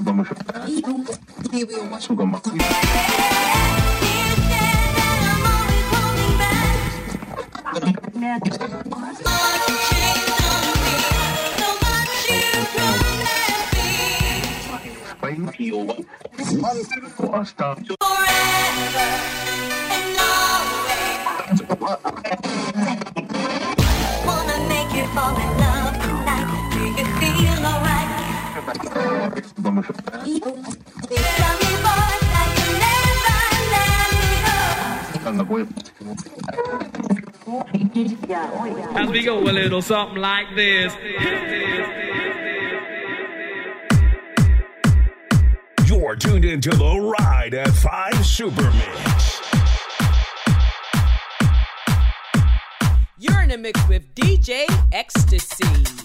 Vamos Sugama. Vai feel. Costa. Vamos As we go a little something like this. You're tuned into the ride at 5 Super Mix. You're in a mix with DJ Xtacy.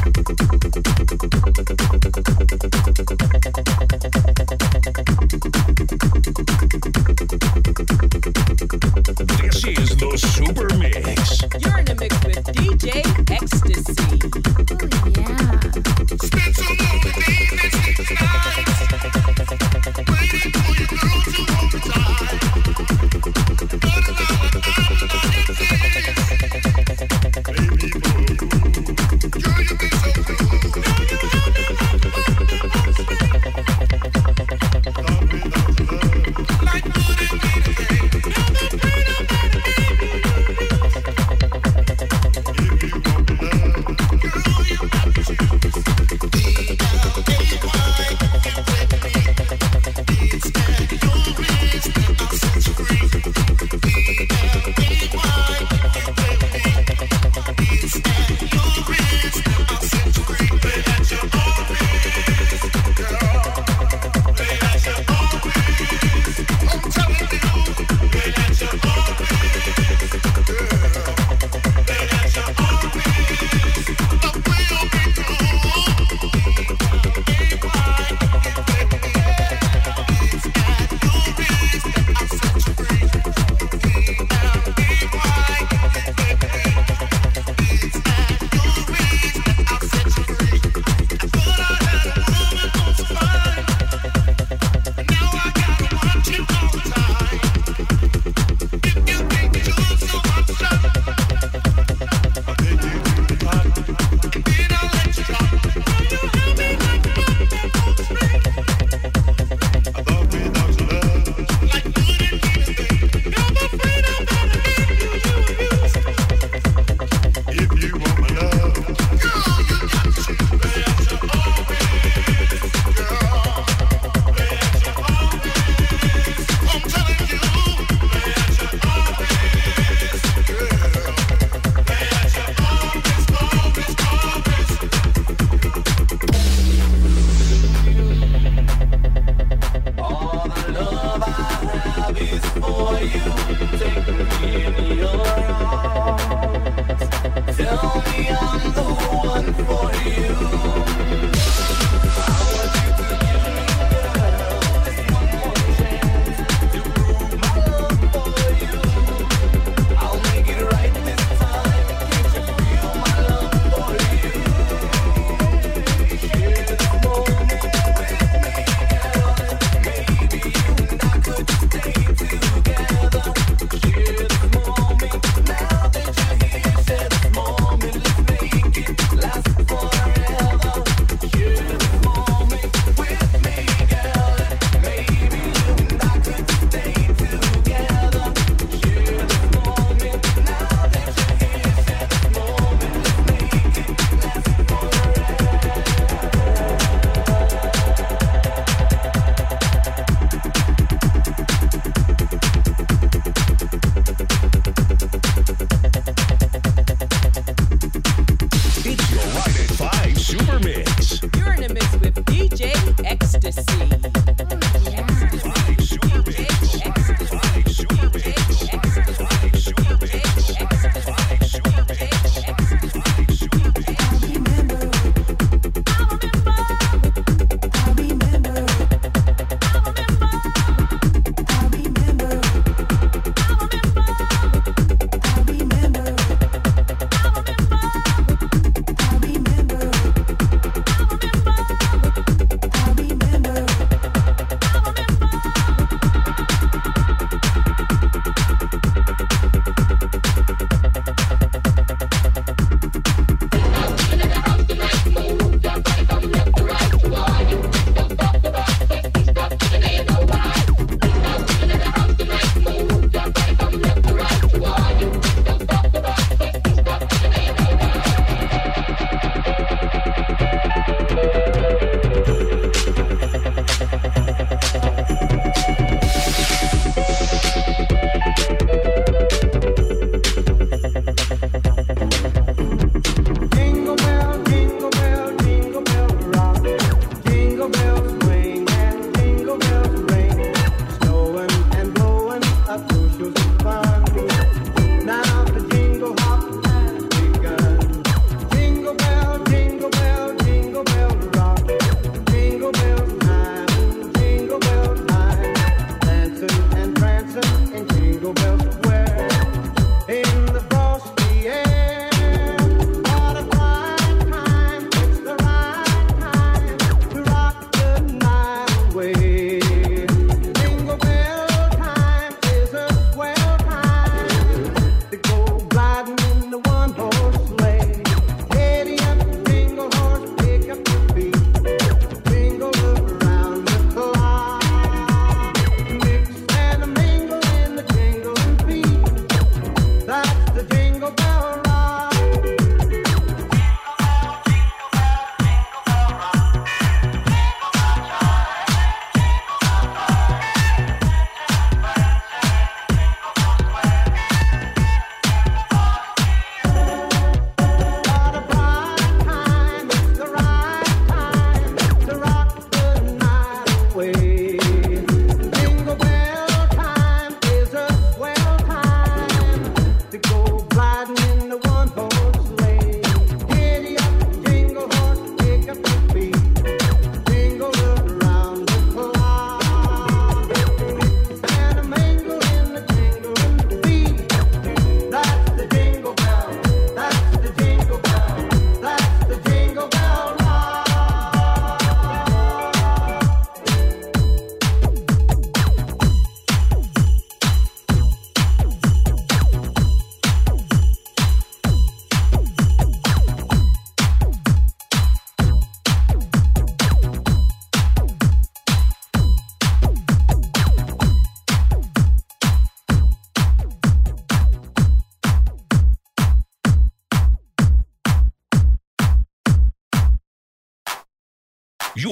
Thank you.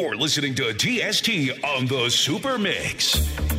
You're listening to TST on the Super Mix.